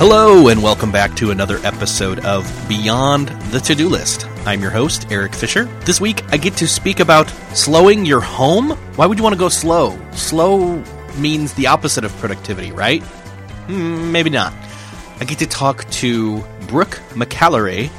Hello, and welcome back to another episode of Beyond the To Do List. I'm your host, Erik Fisher. This week, I get to speak about slowing your home. Why would you want to go slow? Slow means the opposite of productivity, right? Hmm, maybe not. I get to talk to Brooke McAlary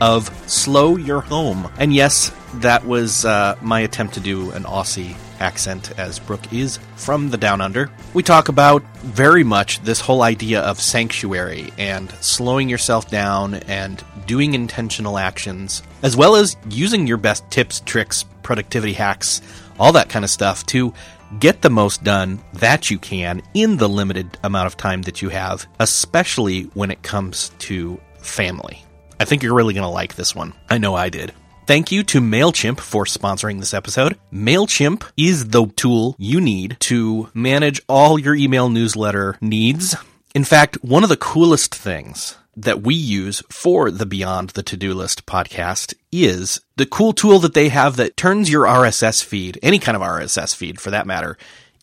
of Slow Your Home. And yes, that was uh, my attempt to do an Aussie accent, as Brooke is from the Down Under. We talk about very much this whole idea of sanctuary and slowing yourself down and doing intentional actions, as well as using your best tips, tricks, productivity hacks, all that kind of stuff to get the most done that you can in the limited amount of time that you have, especially when it comes to family. I think you're really going to like this one. I know I did. Thank you to MailChimp for sponsoring this episode. MailChimp is the tool you need to manage all your email newsletter needs. In fact, one of the coolest things that we use for the Beyond the To Do List podcast is the cool tool that they have that turns your RSS feed, any kind of RSS feed for that matter,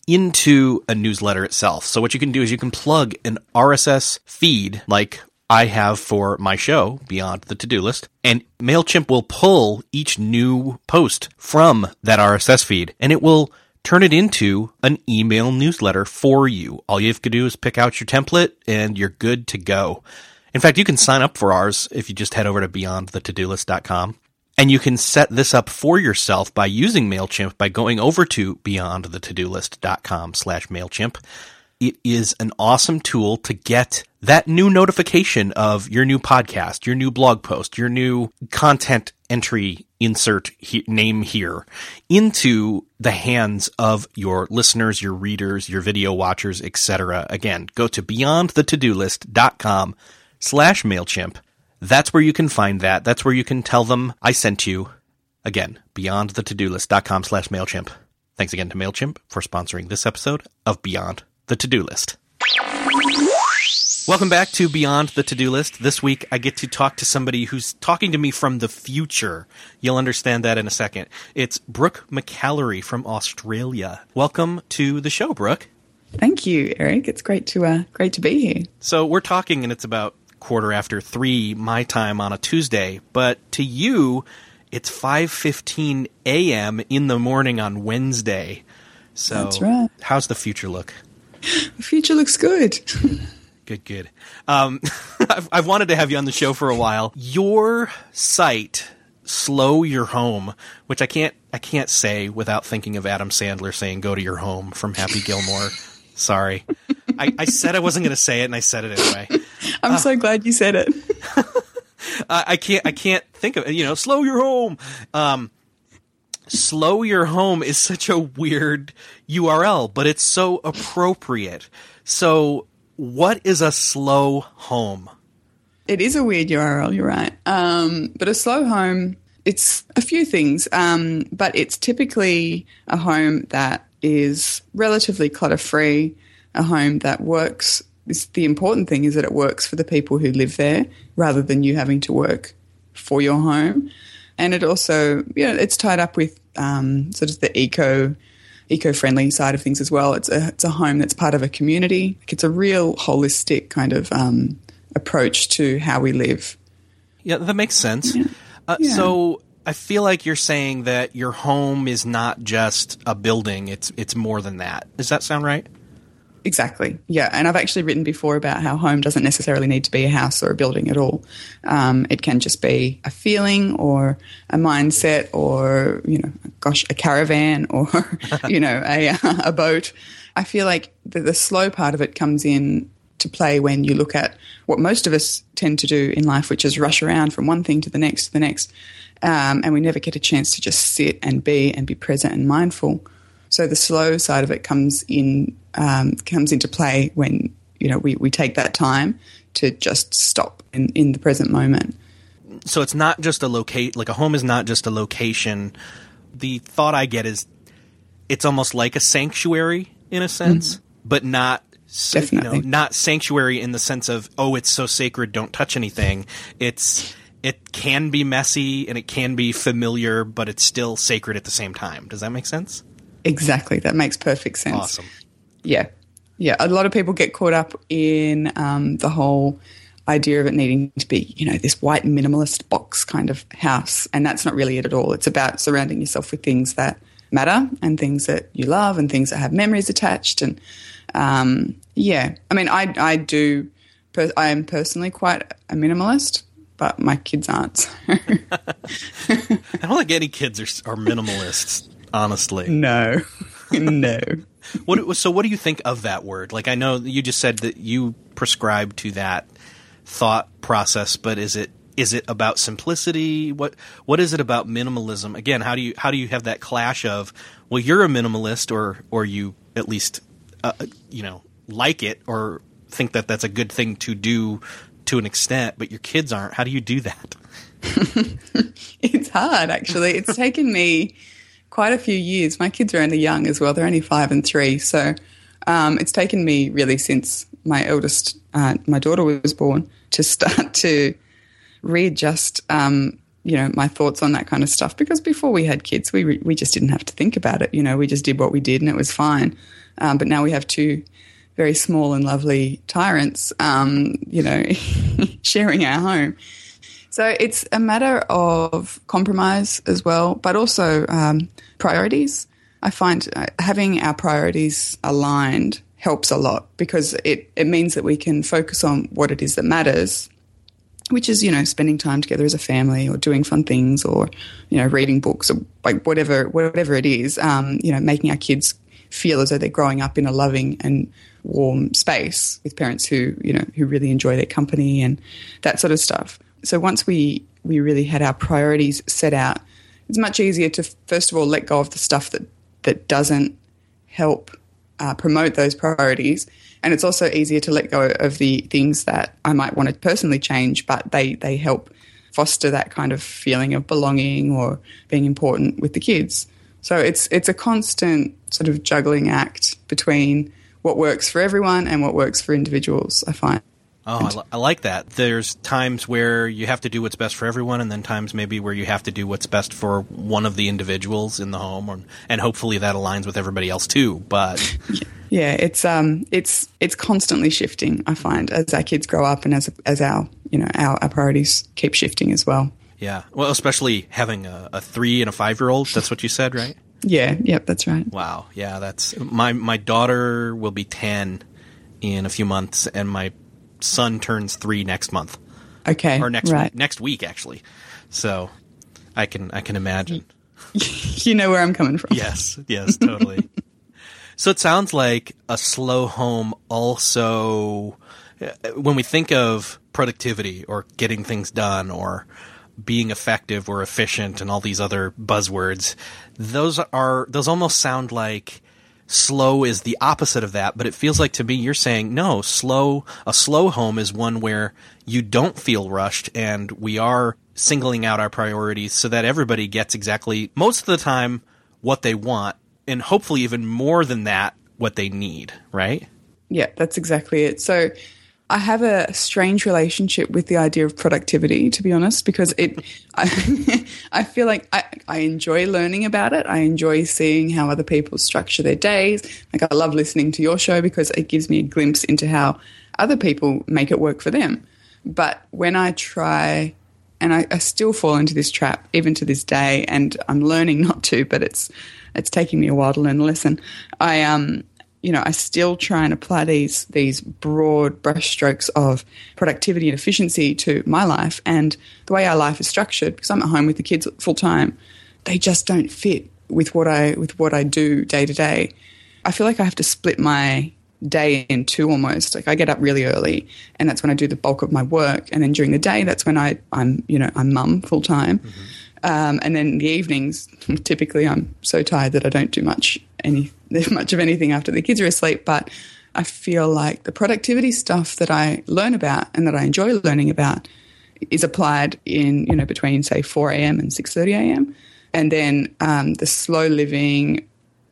into a newsletter itself. So what you can do is you can plug an RSS feed like I have for my show, Beyond the To Do List, and MailChimp will pull each new post from that RSS feed and it will turn it into an email newsletter for you. All you have to do is pick out your template and you're good to go. In fact, you can sign up for ours if you just head over to beyondthetodolist.com. And you can set this up for yourself by using MailChimp by going over to beyondthetodolist.com slash MailChimp it is an awesome tool to get that new notification of your new podcast, your new blog post, your new content entry insert he- name here into the hands of your listeners, your readers, your video watchers, etc. Again, go to beyondthetodolist.com slash MailChimp. That's where you can find that. That's where you can tell them I sent you. Again, beyondthetodolist.com slash MailChimp. Thanks again to MailChimp for sponsoring this episode of Beyond the to do list. Welcome back to Beyond the To Do List. This week I get to talk to somebody who's talking to me from the future. You'll understand that in a second. It's Brooke McAlary from Australia. Welcome to the show, Brooke. Thank you, Erik. It's great to uh, great to be here. So we're talking, and it's about quarter after three my time on a Tuesday. But to you, it's five fifteen a.m. in the morning on Wednesday. So That's right. How's the future look? The future looks good. good, good. Um, I've, I've wanted to have you on the show for a while. Your site, Slow Your Home, which I can't I can't say without thinking of Adam Sandler saying "Go to your home" from Happy Gilmore. Sorry, I, I, said I wasn't going to say it, and I said it anyway. I'm uh, so glad you said it. I can't I can't think of it. you know slow your home. Um, slow your home is such a weird URL, but it's so appropriate. So, what is a slow home? It is a weird URL, you're right. Um, but a slow home, it's a few things, um, but it's typically a home that is relatively clutter free, a home that works. the important thing is that it works for the people who live there rather than you having to work for your home. And it also, you know, it's tied up with um, sort of the eco eco-friendly side of things as well. It's a it's a home that's part of a community. It's a real holistic kind of um, approach to how we live. Yeah, that makes sense. Yeah. Uh, yeah. So I feel like you're saying that your home is not just a building; it's it's more than that. Does that sound right? Exactly. Yeah. And I've actually written before about how home doesn't necessarily need to be a house or a building at all. Um, it can just be a feeling or a mindset or, you know, gosh, a caravan or, you know, a, a boat. I feel like the, the slow part of it comes in to play when you look at what most of us tend to do in life, which is rush around from one thing to the next to the next. Um, and we never get a chance to just sit and be and be present and mindful. So the slow side of it comes in um, comes into play when you know we, we take that time to just stop in, in the present moment. So it's not just a locate like a home is not just a location. The thought I get is it's almost like a sanctuary in a sense, mm-hmm. but not Definitely. You know, not sanctuary in the sense of oh it's so sacred don't touch anything. It's it can be messy and it can be familiar, but it's still sacred at the same time. Does that make sense? Exactly. That makes perfect sense. Awesome. Yeah. Yeah. A lot of people get caught up in um, the whole idea of it needing to be, you know, this white minimalist box kind of house. And that's not really it at all. It's about surrounding yourself with things that matter and things that you love and things that have memories attached. And um, yeah, I mean, I, I do, per- I am personally quite a minimalist but my kids aren't. So. I don't think any kids are, are minimalists, honestly. No, no. what so? What do you think of that word? Like, I know you just said that you prescribe to that thought process, but is it is it about simplicity? What what is it about minimalism? Again, how do you how do you have that clash of well, you're a minimalist, or or you at least uh, you know like it, or think that that's a good thing to do to an extent, but your kids aren't. How do you do that? it's hard, actually. It's taken me quite a few years. My kids are only young as well. They're only five and three. So um, it's taken me really since my eldest, uh, my daughter was born, to start to readjust, um, you know, my thoughts on that kind of stuff. Because before we had kids, we, re- we just didn't have to think about it. You know, we just did what we did and it was fine. Um, but now we have two very small and lovely tyrants, um, you know, sharing our home. So it's a matter of compromise as well, but also um, priorities. I find uh, having our priorities aligned helps a lot because it, it means that we can focus on what it is that matters, which is, you know, spending time together as a family or doing fun things or, you know, reading books or like whatever, whatever it is, um, you know, making our kids feel as though they're growing up in a loving and warm space with parents who you know who really enjoy their company and that sort of stuff. So once we we really had our priorities set out, it's much easier to first of all let go of the stuff that that doesn't help uh, promote those priorities. And it's also easier to let go of the things that I might want to personally change, but they, they help foster that kind of feeling of belonging or being important with the kids. So it's it's a constant sort of juggling act between what works for everyone and what works for individuals. I find. Oh, I, li- I, like that. There's times where you have to do what's best for everyone, and then times maybe where you have to do what's best for one of the individuals in the home, or, and hopefully that aligns with everybody else too. But yeah, it's um, it's it's constantly shifting. I find as our kids grow up, and as as our you know our, our priorities keep shifting as well. Yeah, well, especially having a, a three and a five year old. That's what you said, right? Yeah, yep, that's right. Wow, yeah, that's my my daughter will be ten in a few months, and my son turns three next month. Okay, or next right. next week actually. So I can I can imagine. you know where I'm coming from. Yes, yes, totally. so it sounds like a slow home also uh, when we think of productivity or getting things done or being effective or efficient and all these other buzzwords, those are those almost sound like slow is the opposite of that, but it feels like to me you're saying no, slow a slow home is one where you don't feel rushed and we are singling out our priorities so that everybody gets exactly most of the time what they want and hopefully even more than that what they need, right? Yeah, that's exactly it. So I have a strange relationship with the idea of productivity, to be honest, because it, I, I feel like I, I enjoy learning about it. I enjoy seeing how other people structure their days. Like I love listening to your show because it gives me a glimpse into how other people make it work for them. But when I try, and I, I still fall into this trap even to this day, and I'm learning not to, but it's it's taking me a while to learn the lesson. I um you know, I still try and apply these these broad brushstrokes of productivity and efficiency to my life and the way our life is structured. Because I'm at home with the kids full time, they just don't fit with what I with what I do day to day. I feel like I have to split my day in two almost. Like I get up really early, and that's when I do the bulk of my work. And then during the day, that's when I I'm you know I'm mum full time. Mm-hmm. Um, and then the evenings, typically I'm so tired that I don't do much any much of anything after the kids are asleep. But I feel like the productivity stuff that I learn about and that I enjoy learning about is applied in you know between say 4 a.m. and 6:30 a.m. And then um, the slow living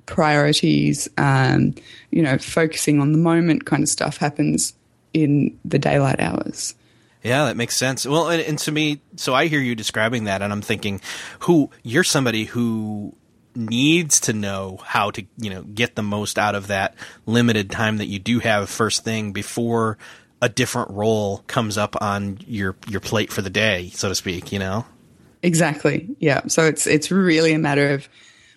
priorities, um, you know, focusing on the moment kind of stuff happens in the daylight hours. Yeah, that makes sense. Well, and, and, to me, so I hear you describing that, and I'm thinking, who you're somebody who needs to know how to, you know, get the most out of that limited time that you do have first thing before a different role comes up on your your plate for the day, so to speak. You know. Exactly. Yeah. So it's it's really a matter of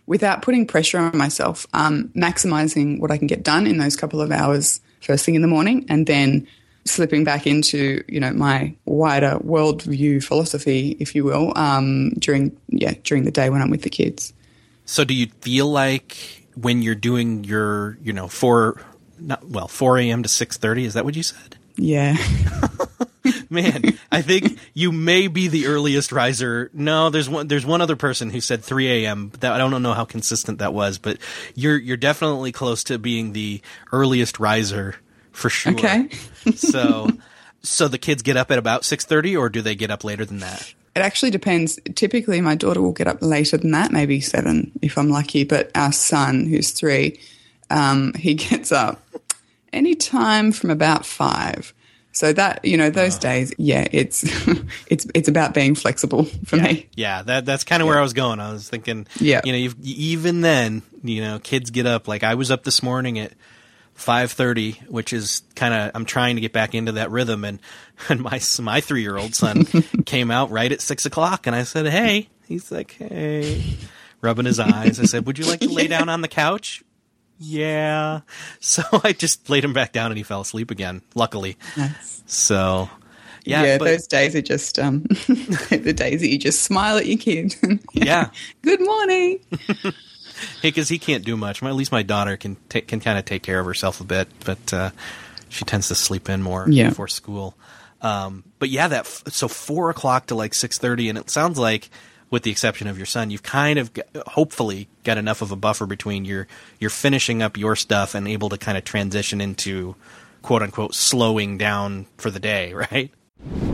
without putting pressure on myself, um, maximizing what I can get done in those couple of hours first thing in the morning, and then slipping back into you know my wider worldview philosophy, if you will, um, during yeah during the day when I'm with the kids. So, do you feel like when you're doing your you know four not well four a.m. to six thirty? Is that what you said? Yeah. Man, I think you may be the earliest riser. No, there's one. There's one other person who said 3 a.m. That I don't know how consistent that was, but you're you're definitely close to being the earliest riser for sure. Okay. so, so the kids get up at about 6:30, or do they get up later than that? It actually depends. Typically, my daughter will get up later than that, maybe seven if I'm lucky. But our son, who's three, um, he gets up any time from about five. So that you know those days, yeah, it's it's it's about being flexible for yeah, me. Yeah, that that's kind of yeah. where I was going. I was thinking, yeah, you know, even then, you know, kids get up. Like I was up this morning at five thirty, which is kind of I'm trying to get back into that rhythm. And and my my three year old son came out right at six o'clock, and I said, hey, he's like, hey, rubbing his eyes. I said, would you like to lay down on the couch? yeah. So I just laid him back down and he fell asleep again, luckily. Nice. So, yeah. Yeah, but, those days are just um, the days that you just smile at your kid. yeah. Good morning. Hey, because he can't do much. At least my daughter can can kind of take care of herself a bit, but uh, she tends to sleep in more yeah. before school. Um, but yeah, that f- so four o'clock to like six thirty, and it sounds like with the exception of your son, you've kind of hopefully got enough of a buffer between your you're finishing up your stuff and able to kind of transition into quote unquote slowing down for the day, right?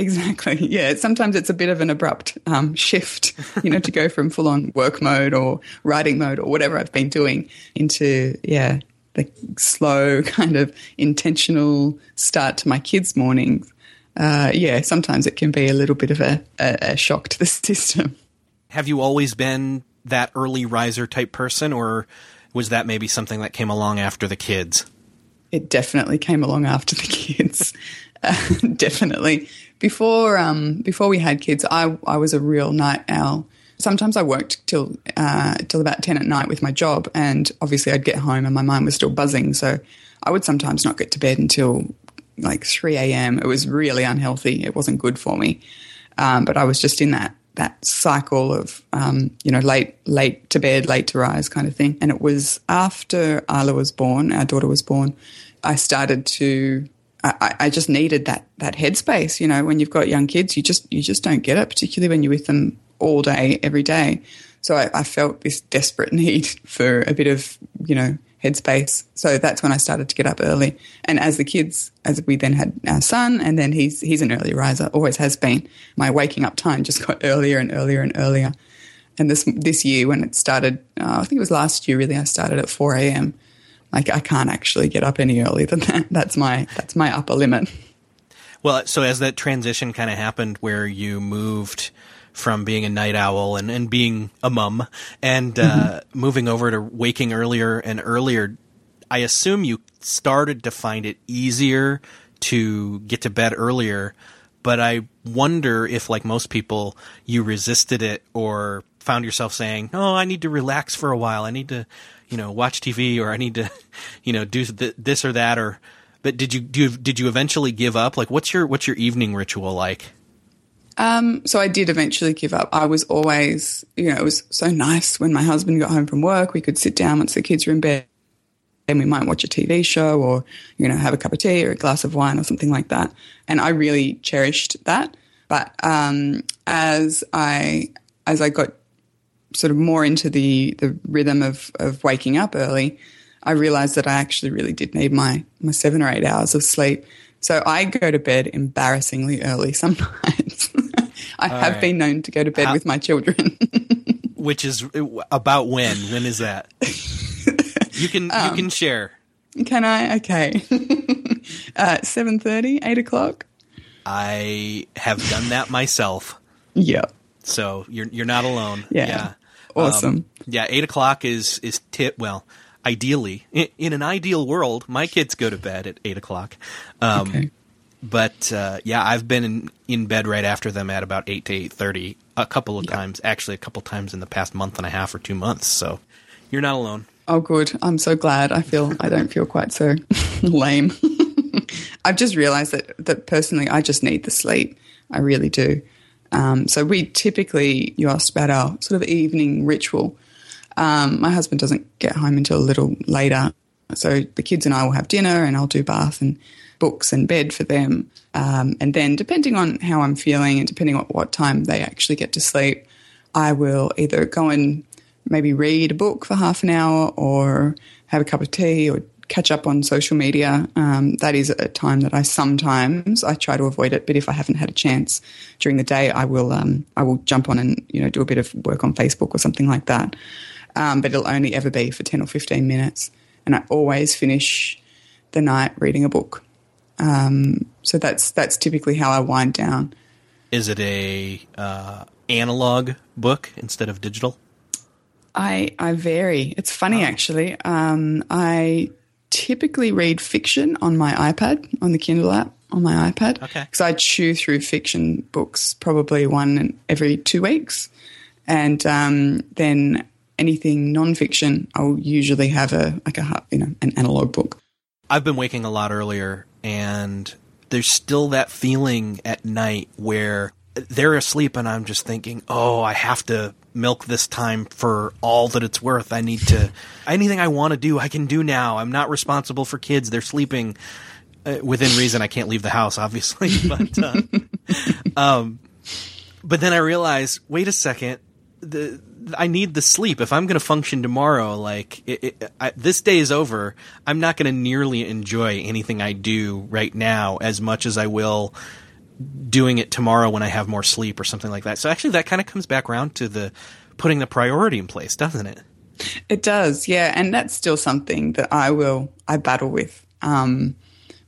Exactly. Yeah. Sometimes it's a bit of an abrupt um, shift, you know, to go from full on work mode or writing mode or whatever I've been doing into, yeah, the slow kind of intentional start to my kids' mornings. Uh, yeah, sometimes it can be a little bit of a, a, a shock to the system. Have you always been that early riser type person, or was that maybe something that came along after the kids? It definitely came along after the kids. Uh, definitely before um, before we had kids, I I was a real night owl. sometimes I worked till uh, till about ten at night with my job, and obviously I'd get home and my mind was still buzzing. So I would sometimes not get to bed until like three a.m. It was really unhealthy. It wasn't good for me. Um, but I was just in that that cycle of um, you know late late to bed, late to rise kind of thing. And it was after Isla was born, our daughter was born, I started to. I, I just needed that that headspace. You know, when you've got young kids, you just you just don't get it, particularly when you're with them all day, every day. So I, I felt this desperate need for a bit of you know headspace. So that's when I started to get up early. And as the kids, as we then had our son, and then he's he's an early riser, always has been. My waking up time just got earlier and earlier and earlier. And this this year, when it started, uh, I think it was last year. Really, I started at four a.m. Like I can't actually get up any earlier than that. That's my that's my upper limit. Well, so as that transition kind of happened, where you moved from being a night owl and, and being a mum and uh, mm-hmm. moving over to waking earlier and earlier, I assume you started to find it easier to get to bed earlier. But I wonder if, like most people, you resisted it or found yourself saying, "Oh, I need to relax for a while. I need to, you know, watch TV, or I need to, you know, do th- this or that." Or, but did you do? You, did you eventually give up? Like, what's your what's your evening ritual like? Um, so I did eventually give up. I was always, you know, it was so nice when my husband got home from work. We could sit down once the kids were in bed and we might watch a TV show or, you know, have a cup of tea or a glass of wine or something like that. And I really cherished that. But um, as I as I got sort of more into the the rhythm of of waking up early, I realized that I actually really did need my my seven or eight hours of sleep. So I go to bed embarrassingly early sometimes. I All have right. been known to go to bed How, with my children. which is about when? When is that? you can um, you can share. Can I? Okay. uh, 7.30, 8 o'clock. I have done that myself. yeah. So you're you're not alone. Yeah. yeah. Awesome. Um, yeah, eight o'clock is is tip. Well, ideally, in, in, an ideal world, my kids go to bed at eight o'clock. Um, okay but uh, yeah, I've been in, in, bed right after them at about eight to eight thirty a couple of times. Actually, a couple times in the past month and a half or two months. So you're not alone. Oh, good. I'm so glad. I feel I don't feel quite so lame. I've just realised that that personally, I just need the sleep. I really do. Um, so we typically, you asked about our sort of evening ritual. Um, my husband doesn't get home until a little later, so the kids and I will have dinner, and I'll do bath and books and bed for them. Um, and then, depending on how I'm feeling and depending on what time they actually get to sleep, I will either go and maybe read a book for half an hour or have a cup of tea or catch up on social media. Um, that is a time that I sometimes I try to avoid it, but if I haven't had a chance during the day, I will um, I will jump on and you know do a bit of work on Facebook or something like that. Um, but it'll only ever be for ten or fifteen minutes, and I always finish the night reading a book. Um, so that's that's typically how I wind down. Is it a uh, analog book instead of digital? I I vary. It's funny oh. actually. Um, I typically read fiction on my iPad on the Kindle app on my iPad. Okay. Because I chew through fiction books probably one every two weeks, and um, then anything non-fiction, I'll usually have a like a you know an analog book. I've been waking a lot earlier and there's still that feeling at night where they're asleep and I'm just thinking, "Oh, I have to milk this time for all that it's worth. I need to anything I want to do, I can do now. I'm not responsible for kids. They're sleeping uh, within reason. I can't leave the house, obviously, but uh, um, but then I realize, wait a second, the I need the sleep. If I'm going to function tomorrow, like it, it, I, this day is over, I'm not going to nearly enjoy anything I do right now as much as I will doing it tomorrow when I have more sleep or something like that. So actually, that kind of comes back around to the putting the priority in place, doesn't it? It does, yeah, and that's still something that I will I battle with. Um,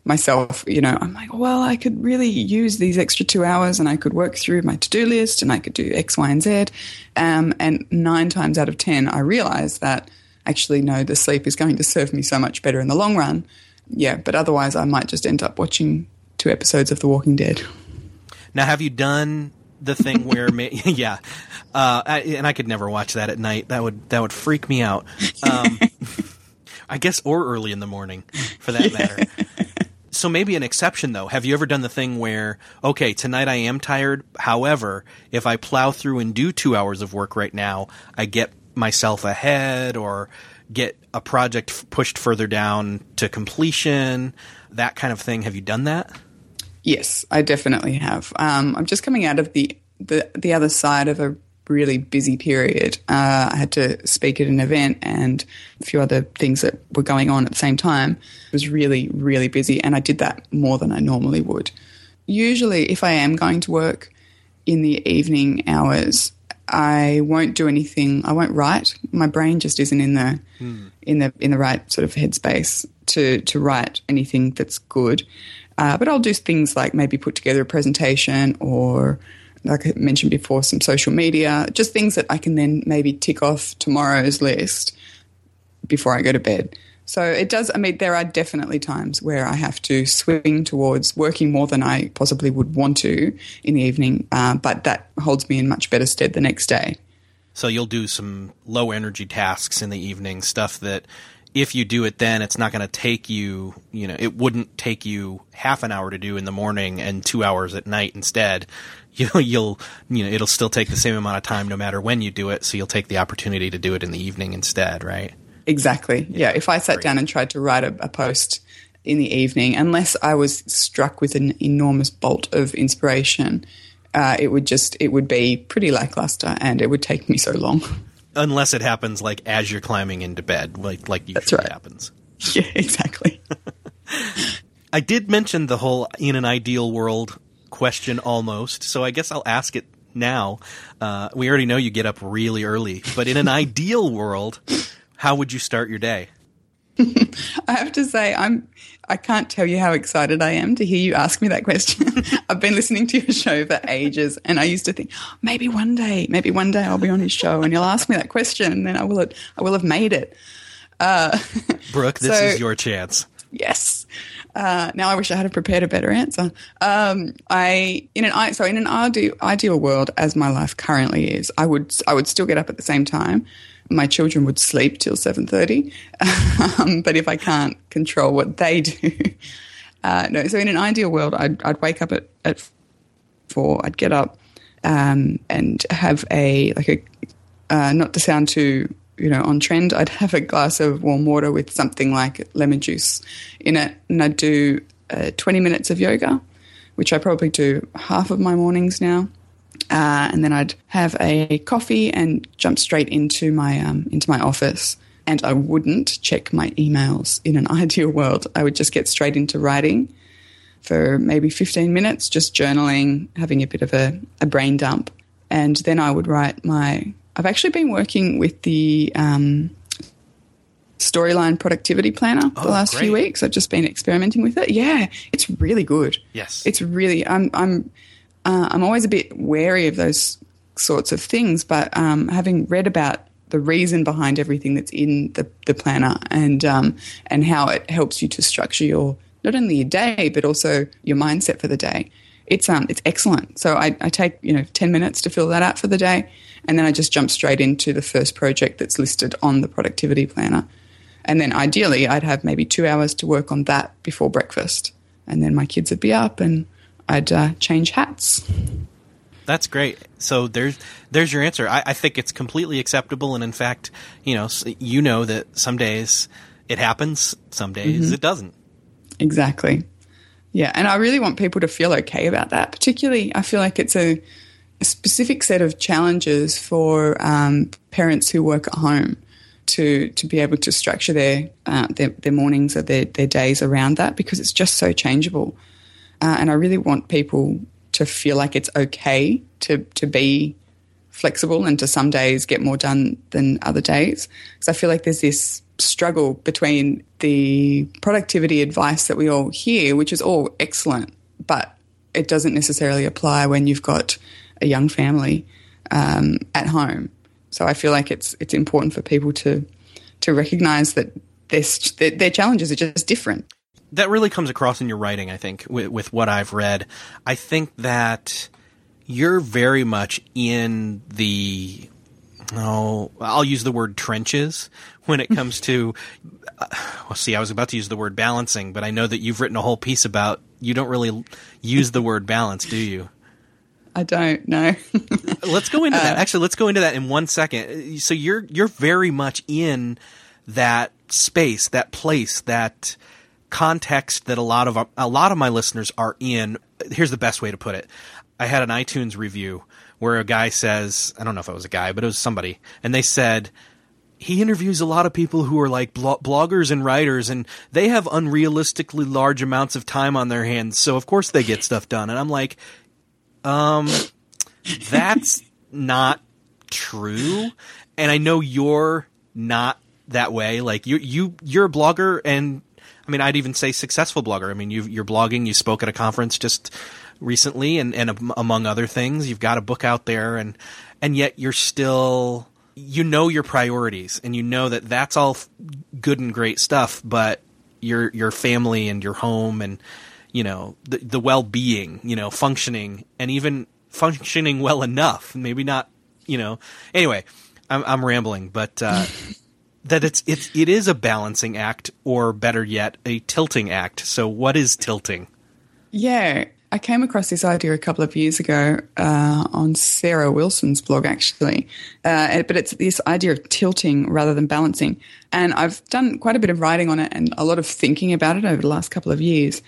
myself, you know, I'm like, well, I could really use these extra two hours and I could work through my to do list and I could do X, Y, and Z. Um, and nine times out of 10, I realize that actually, no, the sleep is going to serve me so much better in the long run. Yeah, but otherwise, I might just end up watching two episodes of The Walking Dead. Now, have you done the thing where, ma- yeah, uh, I, and I could never watch that at night. That would that would freak me out. Um, I guess, or early in the morning, for that matter. So maybe an exception though. Have you ever done the thing where, okay, tonight I am tired. However, if I plow through and do two hours of work right now, I get myself ahead or get a project f- pushed further down to completion, that kind of thing. Have you done that? Yes, I definitely have. Um, I'm just coming out of the, the the other side of a really busy period. Uh, I had to speak at an event and a few other things that were going on at the same time. It was really, really busy, and I did that more than I normally would. Usually, if I am going to work in the evening hours, I won't do anything. I won't write. My brain just isn't in the in the in the right sort of headspace to to write anything that's good. Uh, but I'll do things like maybe put together a presentation or, like I mentioned before, some social media, just things that I can then maybe tick off tomorrow's list before I go to bed. So it does, I mean, there are definitely times where I have to swing towards working more than I possibly would want to in the evening, uh, but that holds me in much better stead the next day. So you'll do some low energy tasks in the evening, stuff that if you do it then, it's not going to take you, you know, it wouldn't take you half an hour to do in the morning and two hours at night instead. You know, you'll, you know, it'll still take the same amount of time no matter when you do it. So you'll take the opportunity to do it in the evening instead, right? Exactly. Yeah. If I sat down and tried to write a, a post in the evening, unless I was struck with an enormous bolt of inspiration, uh, it would just it would be pretty lackluster, and it would take me so long. Unless it happens like as you're climbing into bed, like, like usually right. happens. yeah, exactly. I did mention the whole in an ideal world question almost, so I guess I'll ask it now. Uh, we already know you get up really early, but in an ideal world, how would you start your day? I have to say, I'm. I can't tell you how excited I am to hear you ask me that question. I've been listening to your show for ages, and I used to think maybe one day, maybe one day I'll be on his show, and you'll ask me that question, and then I will. Have, I will have made it. Uh, Brooke, this So- is your chance. yes. Uh, now I wish I had prepared a better answer. Um, I in an so in an ideal, ideal world as my life currently is, I would I would still get up at the same time. My children would sleep till seven thirty, um, but if I can't control what they do, uh, no. So in an ideal world, I'd, I'd wake up at, at four. I'd get up um, and have a like a uh, not to sound too you know on trend. I'd have a glass of warm water with something like lemon juice in it, and I'd do uh, twenty minutes of yoga, which I probably do half of my mornings now. Uh, and then I'd have a coffee and jump straight into my um, into my office. And I wouldn't check my emails in an ideal world. I would just get straight into writing for maybe 15 minutes, just journaling, having a bit of a, a brain dump. And then I would write my. I've actually been working with the um, Storyline Productivity Planner Oh, the last few weeks. I've just been experimenting with it. Yeah, it's really good. Yes. It's really. I'm. I'm. Uh, I'm always a bit wary of those sorts of things, but um, having read about the reason behind everything that's in the, the planner and um, and how it helps you to structure your not only your day but also your mindset for the day. It's um it's excellent. So I, I take you know ten minutes to fill that out for the day, and then I just jump straight into the first project that's listed on the productivity planner, and then ideally I'd have maybe two hours to work on that before breakfast, and then my kids would be up and I'd uh, change hats. That's great. So there's there's your answer. I, I think it's completely acceptable, and in fact, you know, you know that some days it happens, some days Mm-hmm. it doesn't. Exactly. Yeah, and I really want people to feel okay about that. Particularly, I feel like it's a, a specific set of challenges for um, parents who work at home to to be able to structure their uh, their, their mornings or their, their days around that because it's just so changeable. Uh, and I really want people to feel like it's okay to to be flexible and to some days get more done than other days. Because I feel like there's this struggle between the productivity advice that we all hear, which is all excellent, but it doesn't necessarily apply when you've got a young family um, at home. So I feel like it's it's important for people to to recognise that their, their their challenges are just different. That really comes across in your writing. I think with, with what I've read, I think that you're very much in the oh, I'll use the word trenches when it comes to. Uh, well, see, I was about to use the word balancing, but I know that you've written a whole piece about. You don't really use the word balance, do you? I don't know. let's go into that. Actually, let's go into that in one second. So you're you're very much in that space, that place, that context that a lot of a lot of my listeners are in. Here's the best way to put it. I had an iTunes review where a guy says, I don't know if it was a guy, but it was somebody, and they said he interviews a lot of people who are like bloggers and writers, and they have unrealistically large amounts of time on their hands, so of course they get stuff done. And I'm like, um, that's not true. And I know you're not that way. Like you, you, you're a blogger, and I mean, I'd even say successful blogger. I mean, you, you're blogging. You spoke at a conference just recently, and, and among other things, you've got a book out there, and and yet you're still you know your priorities, and you know that that's all good and great stuff, but your your family and your home and you know the the well being, you know, functioning and even functioning well enough, maybe not, you know. Anyway, I'm, I'm rambling, but. Uh, that it's it's it is a balancing act, or better yet, a tilting act. So, what is tilting? Yeah, I came across this idea a couple of years ago uh, on Sarah Wilson's blog, actually. Uh, but it's this idea of tilting rather than balancing. And I've done quite a bit of writing on it and a lot of thinking about it over the last couple of years.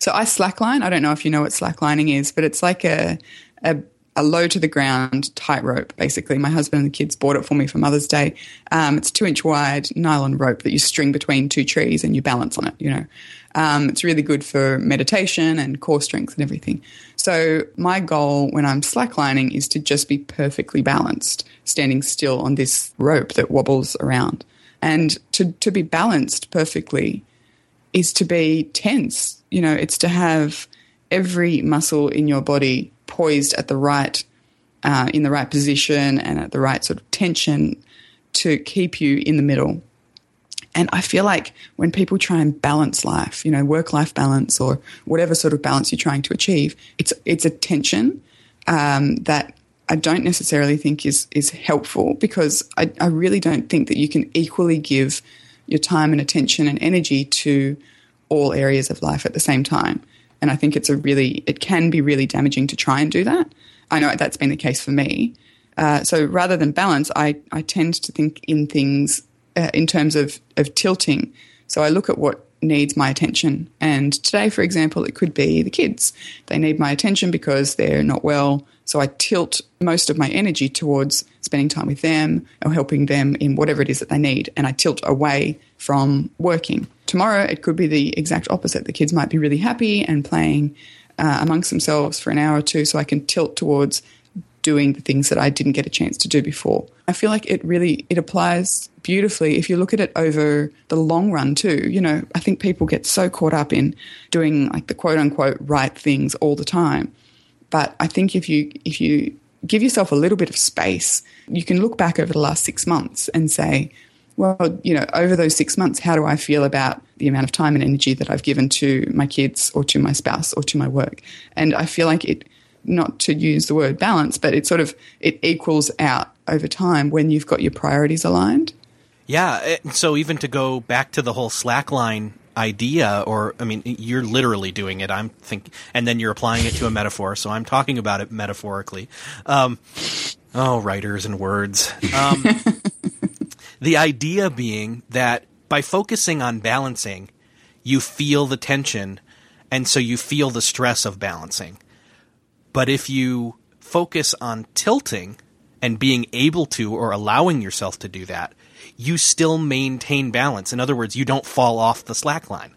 So I slackline. I don't know if you know what slacklining is, but it's like a, a a low to the ground tightrope, basically. My husband and the kids bought it for me for Mother's Day. Um, it's two inch wide nylon rope that you string between two trees and you balance on it, you know. Um, it's really good for meditation and core strength and everything. So my goal when I'm slacklining is to just be perfectly balanced, standing still on this rope that wobbles around. And to, to be balanced perfectly is to be tense. You know, it's to have every muscle in your body poised at the right, uh, in the right position and at the right sort of tension to keep you in the middle. And I feel like when people try and balance life, you know, work life balance or whatever sort of balance you're trying to achieve, it's it's a tension um, that I don't necessarily think is is helpful because I, I really don't think that you can equally give your time and attention and energy to all areas of life at the same time. And I think it's a really it can be really damaging to try and do that. I know that's been the case for me. Uh, so rather than balance, I, I tend to think in things uh, in terms of, of tilting. So I look at what needs my attention. And today, for example, it could be the kids. They need my attention because they're not well. So I tilt most of my energy towards spending time with them or helping them in whatever it is that they need. And I tilt away from working. Tomorrow, it could be the exact opposite. The kids might be really happy and playing uh, amongst themselves for an hour or two. So I can tilt towards doing the things that I didn't get a chance to do before. I feel like it really it applies beautifully if you look at it over the long run too. You know, I think people get so caught up in doing like the quote unquote right things all the time. But I think if you if you give yourself a little bit of space, you can look back over the last 6 months and say, well, you know, over those 6 months, how do I feel about the amount of time and energy that I've given to my kids or to my spouse or to my work? And I feel like it not to use the word balance, but it sort of it equals out over time when you've got your priorities aligned. Yeah, eh, so even to go back to the whole slackline idea, or I mean, you're literally doing it. I'm thinking, and then you're applying it to a metaphor. So I'm talking about it metaphorically. Um, oh, writers and words. Um, the idea being that by focusing on balancing, you feel the tension, and so you feel the stress of balancing. But if you focus on tilting and being able to or allowing yourself to do that, you still maintain balance. In other words, you don't fall off the slack line.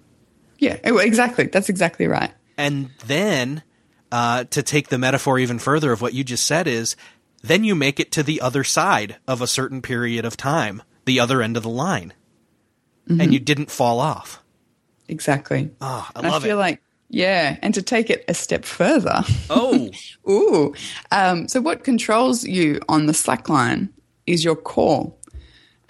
Yeah, exactly. That's exactly right. And then uh, to take the metaphor even further of what you just said is then you make it to the other side of a certain period of time, the other end of the line. Mm-hmm. And you didn't fall off. Exactly. Oh, I and love I feel it. like yeah, and to take it a step further. Oh, ooh! Um, so what controls you on the slack line is your core,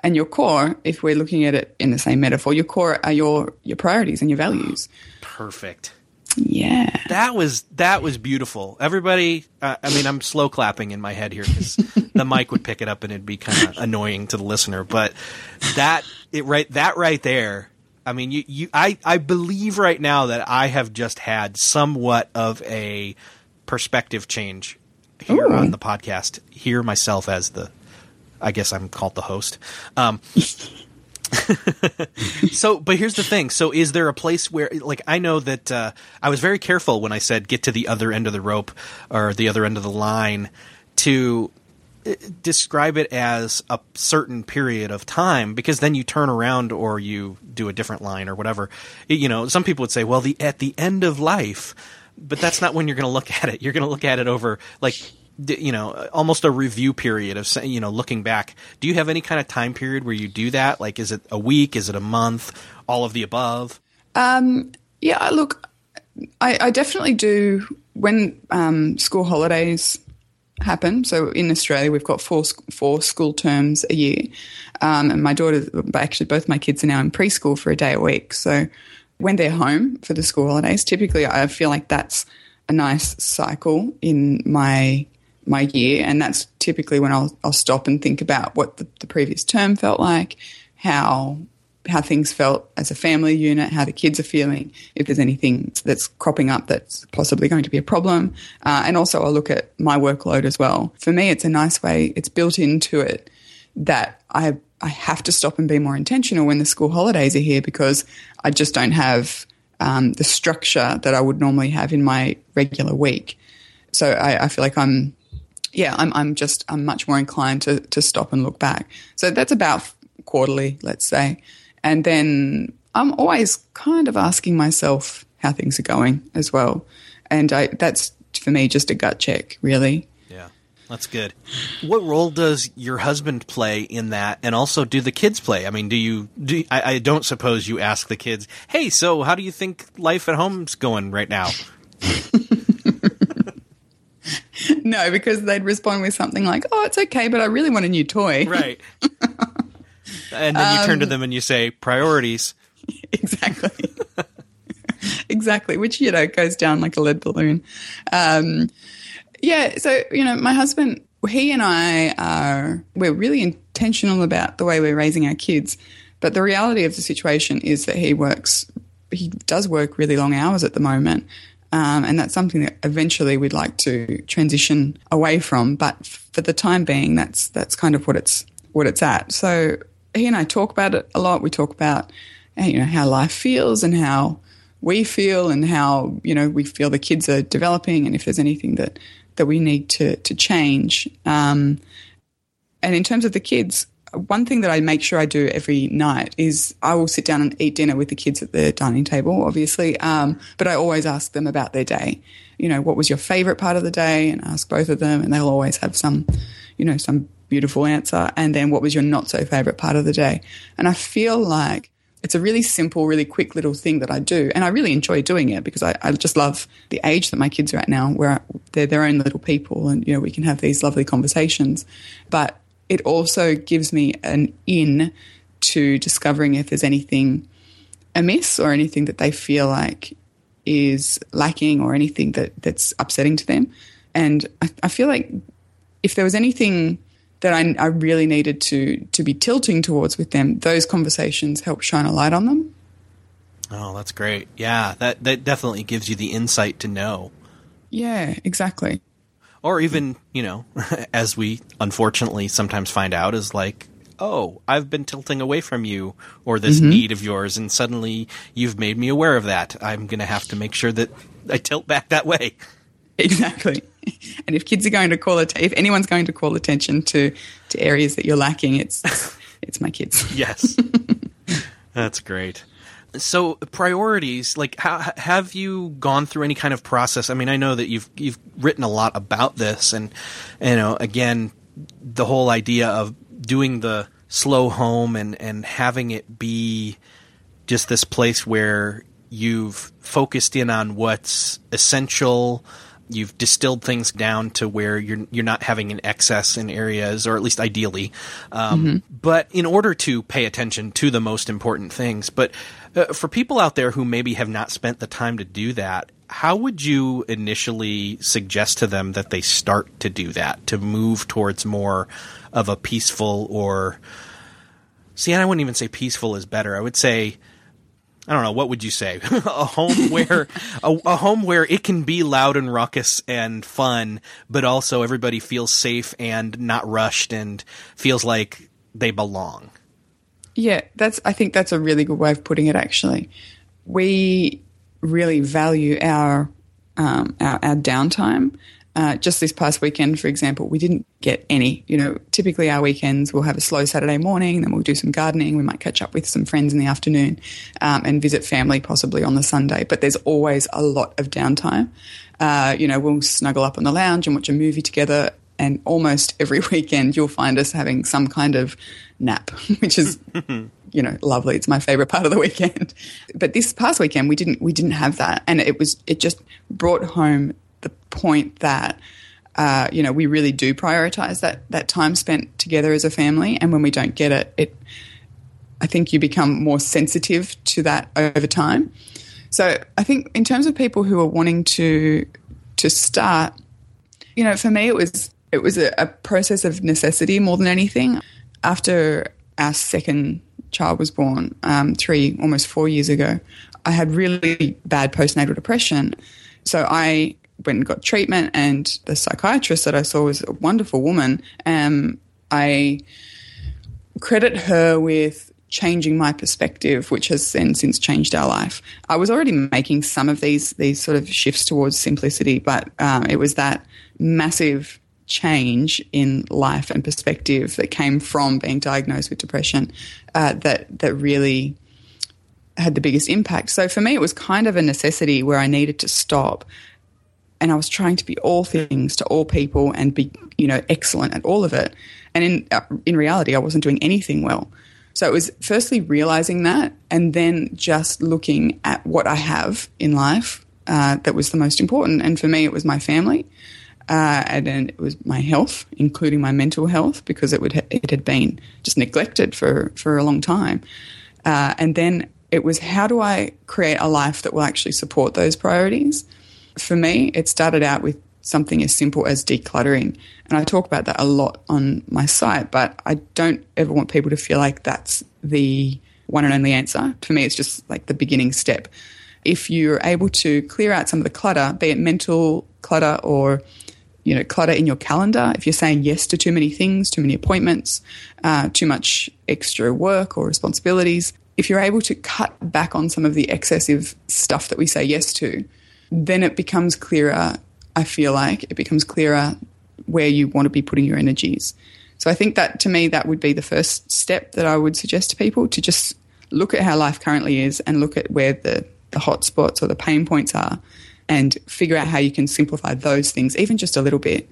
and your core, if we're looking at it in the same metaphor, your core are your your priorities and your values. Perfect. Yeah. That was that was beautiful. Everybody, uh, I mean, I'm slow clapping in my head here because the mic would pick it up and it'd be kind of annoying to the listener. But that it right that right there. I mean, you, you I I believe right now that I have just had somewhat of a perspective change here Ooh. on the podcast. Hear myself as the, I guess I'm called the host. Um, so, but here's the thing. So, is there a place where, like, I know that uh, I was very careful when I said get to the other end of the rope or the other end of the line to uh, describe it as a certain period of time because then you turn around or you do a different line or whatever. You know, some people would say, well, the at the end of life, but that's not when you're going to look at it. You're going to look at it over like you know almost a review period of you know looking back. Do you have any kind of time period where you do that? Like, is it a week? Is it a month? All of the above? Yeah, look, I, I definitely do when um, school holidays happen. So in Australia, we've got four four school terms a year, um, and my daughter, actually both my kids are now in preschool for a day a week. So when they're home for the school holidays, typically I feel like that's a nice cycle in my my year, and that's typically when I'll I'll stop and think about what the, the previous term felt like, how how things felt as a family unit, how the kids are feeling, if there's anything that's cropping up that's possibly going to be a problem. Uh, and also, I'll look at my workload as well. For me, it's a nice way, it's built into it that I, I have to stop and be more intentional when the school holidays are here because I just don't have um, the structure that I would normally have in my regular week. So I, I feel like I'm yeah, I'm I'm just I'm much more inclined to to stop and look back. So that's about quarterly, let's say, and then I'm always kind of asking myself how things are going as well, and I that's for me just a gut check, really. Yeah, that's good. What role does your husband play in that, and also do the kids play? I mean, do you? Do I, I don't suppose you ask the kids, "Hey, so how do you think life at home's going right now?" No, because they'd respond with something like, "Oh, it's okay, but I really want a new toy." Right. and then you turn to them and you say, "Priorities." exactly. exactly, which you know goes down like a lead balloon. Um, yeah, so you know, my husband, he and I are we're really intentional about the way we're raising our kids, but the reality of the situation is that he works, he does work really long hours at the moment. Um, and that's something that eventually we'd like to transition away from. But for the time being, that's that's kind of what it's what it's at. So he and I talk about it a lot. We talk about uh, you know how life feels and how we feel and how you know we feel the kids are developing and if there's anything that that we need to to change. Um, and in terms of the kids, one thing that I make sure I do every night is I will sit down and eat dinner with the kids at the dining table, obviously. Um, but I always ask them about their day. You know, what was your favorite part of the day? And ask both of them, and they'll always have some, you know, some beautiful answer. And then what was your not so favorite part of the day? And I feel like it's a really simple, really quick little thing that I do. And I really enjoy doing it because I, I just love the age that my kids are at now where they're their own little people and, you know, we can have these lovely conversations. But it also gives me an in to discovering if there's anything amiss or anything that they feel like is lacking or anything that, that's upsetting to them. And I, I feel like if there was anything that I, I really needed to to be tilting towards with them, those conversations help shine a light on them. Oh, that's great. Yeah, that that definitely gives you the insight to know. Yeah, exactly. Or even, you know, as we unfortunately sometimes find out is like, oh, I've been tilting away from you or this mm-hmm. need of yours and suddenly you've made me aware of that. I'm going to have to make sure that I tilt back that way. Exactly. And if kids are going to call it, if anyone's going to call attention to to areas that you're lacking, it's it's my kids. Yes. That's great. So priorities, like how have you gone through any kind of process? I mean, I know that you've you've written a lot about this and you know, again, the whole idea of doing the slow home and and having it be just this place where you've focused in on what's essential you've distilled things down to where you're you're not having an excess in areas, or at least ideally. Um, But in order to pay attention to the most important things, but uh, for people out there who maybe have not spent the time to do that, how would you initially suggest to them that they start to do that to move towards more of a peaceful or see and i wouldn't even say peaceful is better i would say I don't know. What would you say? a home where a, a, home where it can be loud and raucous and fun, but also everybody feels safe and not rushed and feels like they belong. Yeah, that's. I think that's a really good way of putting it. Actually, we really value our um, our, our downtime uh, just this past weekend, for example, we didn't get any. You know, typically our weekends we'll have a slow Saturday morning, then we'll do some gardening. We might catch up with some friends in the afternoon um, and visit family possibly on the Sunday. But there's always a lot of downtime. Uh, you know, we'll snuggle up on the lounge and watch a movie together. And almost every weekend, you'll find us having some kind of nap, which is you know lovely. It's my favorite part of the weekend. But this past weekend, we didn't we didn't have that, and it was it just brought home the point that uh, you know we really do prioritize that that time spent together as a family, and when we don't get it, it I think you become more sensitive to that over time. So I think in terms of people who are wanting to to start, you know, for me it was it was a, a process of necessity more than anything. After our second child was born, um, three almost four years ago, I had really bad postnatal depression. So I went and got treatment, and the psychiatrist that I saw was a wonderful woman. Um, I credit her with changing my perspective, which has then since changed our life. I was already making some of these these sort of shifts towards simplicity, but um, it was that massive change in life and perspective that came from being diagnosed with depression uh, that that really had the biggest impact. So for me, it was kind of a necessity where I needed to stop and I was trying to be all things to all people and be, you know, excellent at all of it. And in uh, in reality, I wasn't doing anything well. So it was firstly realizing that, and then just looking at what I have in life uh, that was the most important. And for me, it was my family, uh, and then it was my health, including my mental health, because it would ha- it had been just neglected for for a long time. Uh, and then it was how do I create a life that will actually support those priorities for me, it started out with something as simple as decluttering. And I talk about that a lot on my site, but I don't ever want people to feel like that's the one and only answer. For me, it's just like the beginning step. If you're able to clear out some of the clutter, be it mental clutter or you know clutter in your calendar, if you're saying yes to too many things, too many appointments, uh, too much extra work or responsibilities, if you're able to cut back on some of the excessive stuff that we say yes to, then it becomes clearer. I feel like it becomes clearer where you want to be putting your energies. So I think that to me, that would be the first step that I would suggest to people to just look at how life currently is and look at where the, the hot spots or the pain points are and figure out how you can simplify those things, even just a little bit,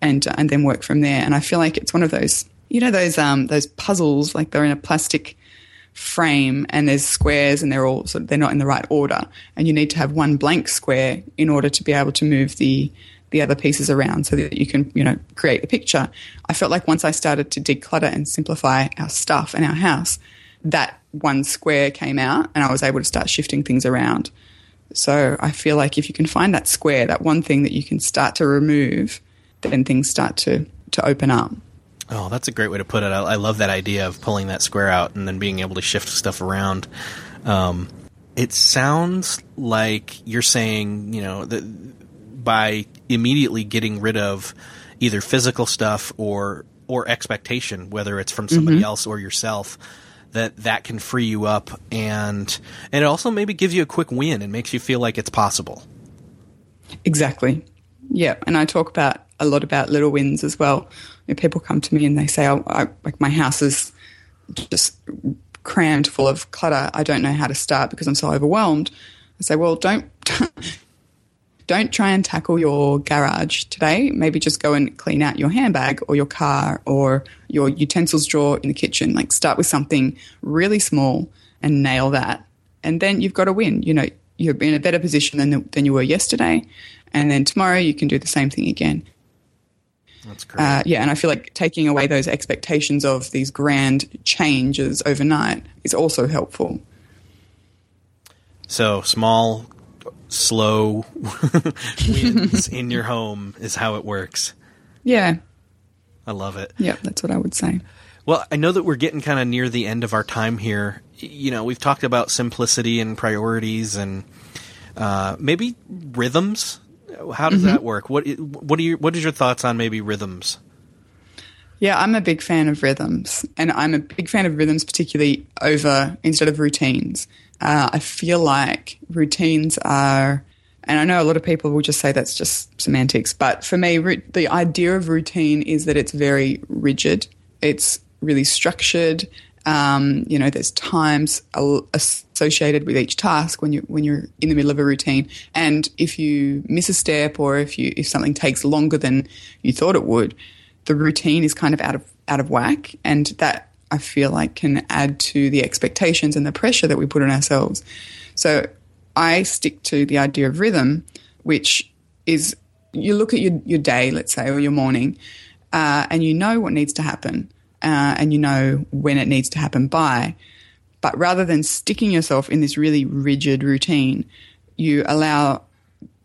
and, and then work from there. And I feel like it's one of those, you know, those, um, those puzzles, like they're in a plastic frame and there's squares and they're all sort of, they're not in the right order. And you need to have one blank square in order to be able to move the the other pieces around so that you can you know create the picture. I felt like once i started to declutter and simplify our stuff and our house that one square came out and i was able to start shifting things around so i feel like if you can find that square that one thing that you can start to remove then things start to to open up Oh, that's a great way to put it. I, I, love that idea of pulling that square out and then being able to shift stuff around. Um, it sounds like you're saying, you know, that by immediately getting rid of either physical stuff or or expectation, whether it's from somebody mm-hmm. else or yourself, that that can free you up and and it also maybe gives you a quick win and makes you feel like it's possible. Exactly. Yeah, and I talk about a lot about little wins as well. Know, people come to me and they say, oh, I, like my house is just crammed full of clutter. I don't know how to start because I'm so overwhelmed. I say, well, don't don't try and tackle your garage today. Maybe just go and clean out your handbag or your car or your utensils drawer in the kitchen. Like start with something really small and nail that, and then you've got a win. You know, you're in a better position than than you were yesterday, and then tomorrow you can do the same thing again. That's great. Uh, yeah, and I feel like taking away those expectations of these grand changes overnight is also helpful. So small, slow wins in your home is how it works. Yeah. I love it. Yeah, that's what I would say. Well, I know that we're getting kind of near the end of our time here. You know, we've talked about simplicity and priorities and uh, maybe rhythms. How does mm-hmm. that work? What what are your what is your thoughts on maybe rhythms? Yeah, I'm a big fan of rhythms, and I'm a big fan of rhythms, particularly over instead of routines. Uh, I feel like routines are, and I know a lot of people will just say that's just semantics, but for me, the idea of routine is that it's very rigid. It's really structured. Um, you know, there's times associated with each task when you when you're in the middle of a routine, and if you miss a step or if you if something takes longer than you thought it would, the routine is kind of out of out of whack, and that I feel like can add to the expectations and the pressure that we put on ourselves. So I stick to the idea of rhythm, which is you look at your, your day, let's say, or your morning, uh, and you know what needs to happen uh, and you know when it needs to happen by. But rather than sticking yourself in this really rigid routine, you allow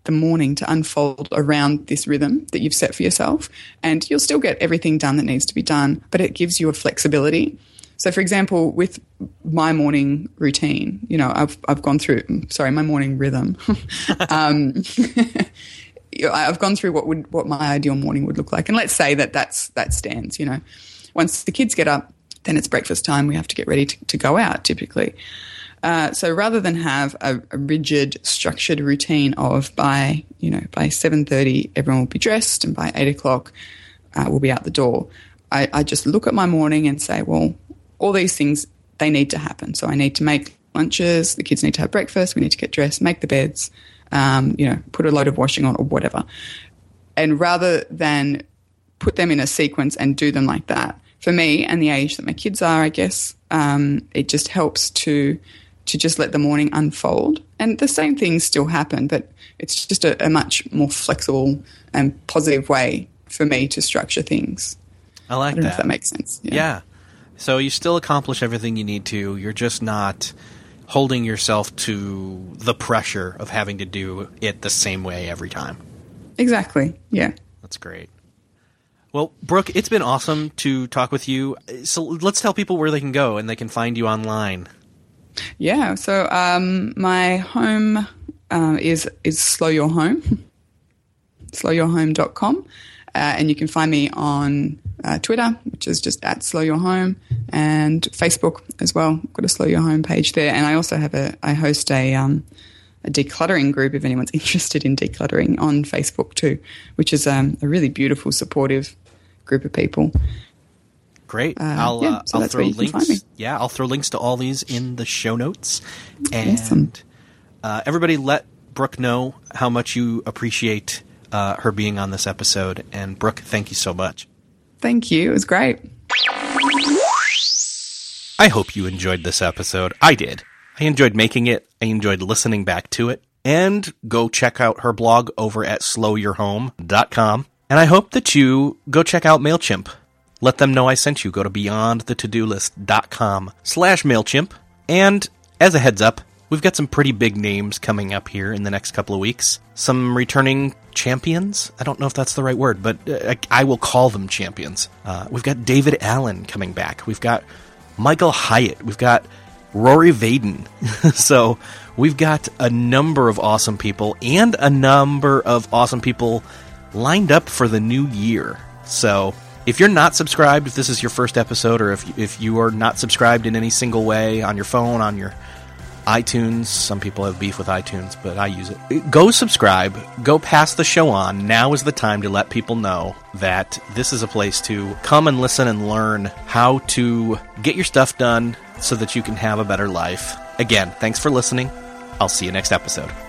the morning to unfold around this rhythm that you've set for yourself. And you'll still get everything done that needs to be done, but it gives you a flexibility. So, for example, with my morning routine, you know, I've, I've gone through, sorry, my morning rhythm. um, I've gone through what would, what my ideal morning would look like. And let's say that that's, that stands, you know once the kids get up, then it's breakfast time. We have to get ready to, to go out typically. Uh, so rather than have a, a, rigid, structured routine of by you know by seven thirty everyone will be dressed and by eight o'clock uh, we'll be out the door, I, I just look at my morning and say, well, all these things they need to happen. So I need to make lunches, the kids need to have breakfast, we need to get dressed, make the beds, um, you know, put a load of washing on or whatever. And rather than put them in a sequence and do them like that. For me and the age that my kids are, I guess, um, it just helps to to just let the morning unfold. And the same things still happen, but it's just a, a much more flexible and positive way for me to structure things. I like I that. if that makes sense. Yeah. yeah. So you still accomplish everything you need to. You're just not holding yourself to the pressure of having to do it the same way every time. Exactly. Yeah. That's great. Well, Brooke, it's been awesome to talk with you. So let's tell people where they can go and they can find you online. Yeah. So um, my home uh, is is Slow Your Home, slowyourhome.com. Uh, and you can find me on uh, Twitter, which is just at Slow Your Home, and Facebook as well. I've got a Slow Your Home page there, and I also have a I host a um, a decluttering group if anyone's interested in decluttering on Facebook too, which is um, a really beautiful, supportive group of people. Great. Uh, I'll yeah, uh, so I'll throw links. Yeah, I'll throw links to all these in the show notes. And awesome. uh, everybody, let Brooke know how much you appreciate uh, her being on this episode. And Brooke, thank you so much. Thank you. It was great. I hope you enjoyed this episode. I did. I enjoyed making it. I enjoyed listening back to it. And go check out her blog over at slowyourhome.com. And I hope that you go check out MailChimp. Let them know I sent you. Go to beyondthetodolist.com slash MailChimp. And as a heads up, we've got some pretty big names coming up here in the next couple of weeks. Some returning champions. I don't know if that's the right word, but uh, I, will call them champions. Uh, we've got David Allen coming back. We've got Michael Hyatt. We've got Rory Vaden. so we've got a number of awesome people and a number of awesome people lined up for the new year. So if you're not subscribed, if this is your first episode, or if if you are not subscribed in any single way on your phone, on your iTunes, some people have beef with iTunes, but I use it. Go subscribe. Go pass the show on. Now is the time to let people know that this is a place to come and listen and learn how to get your stuff done so that you can have a better life. Again, thanks for listening. I'll see you next episode.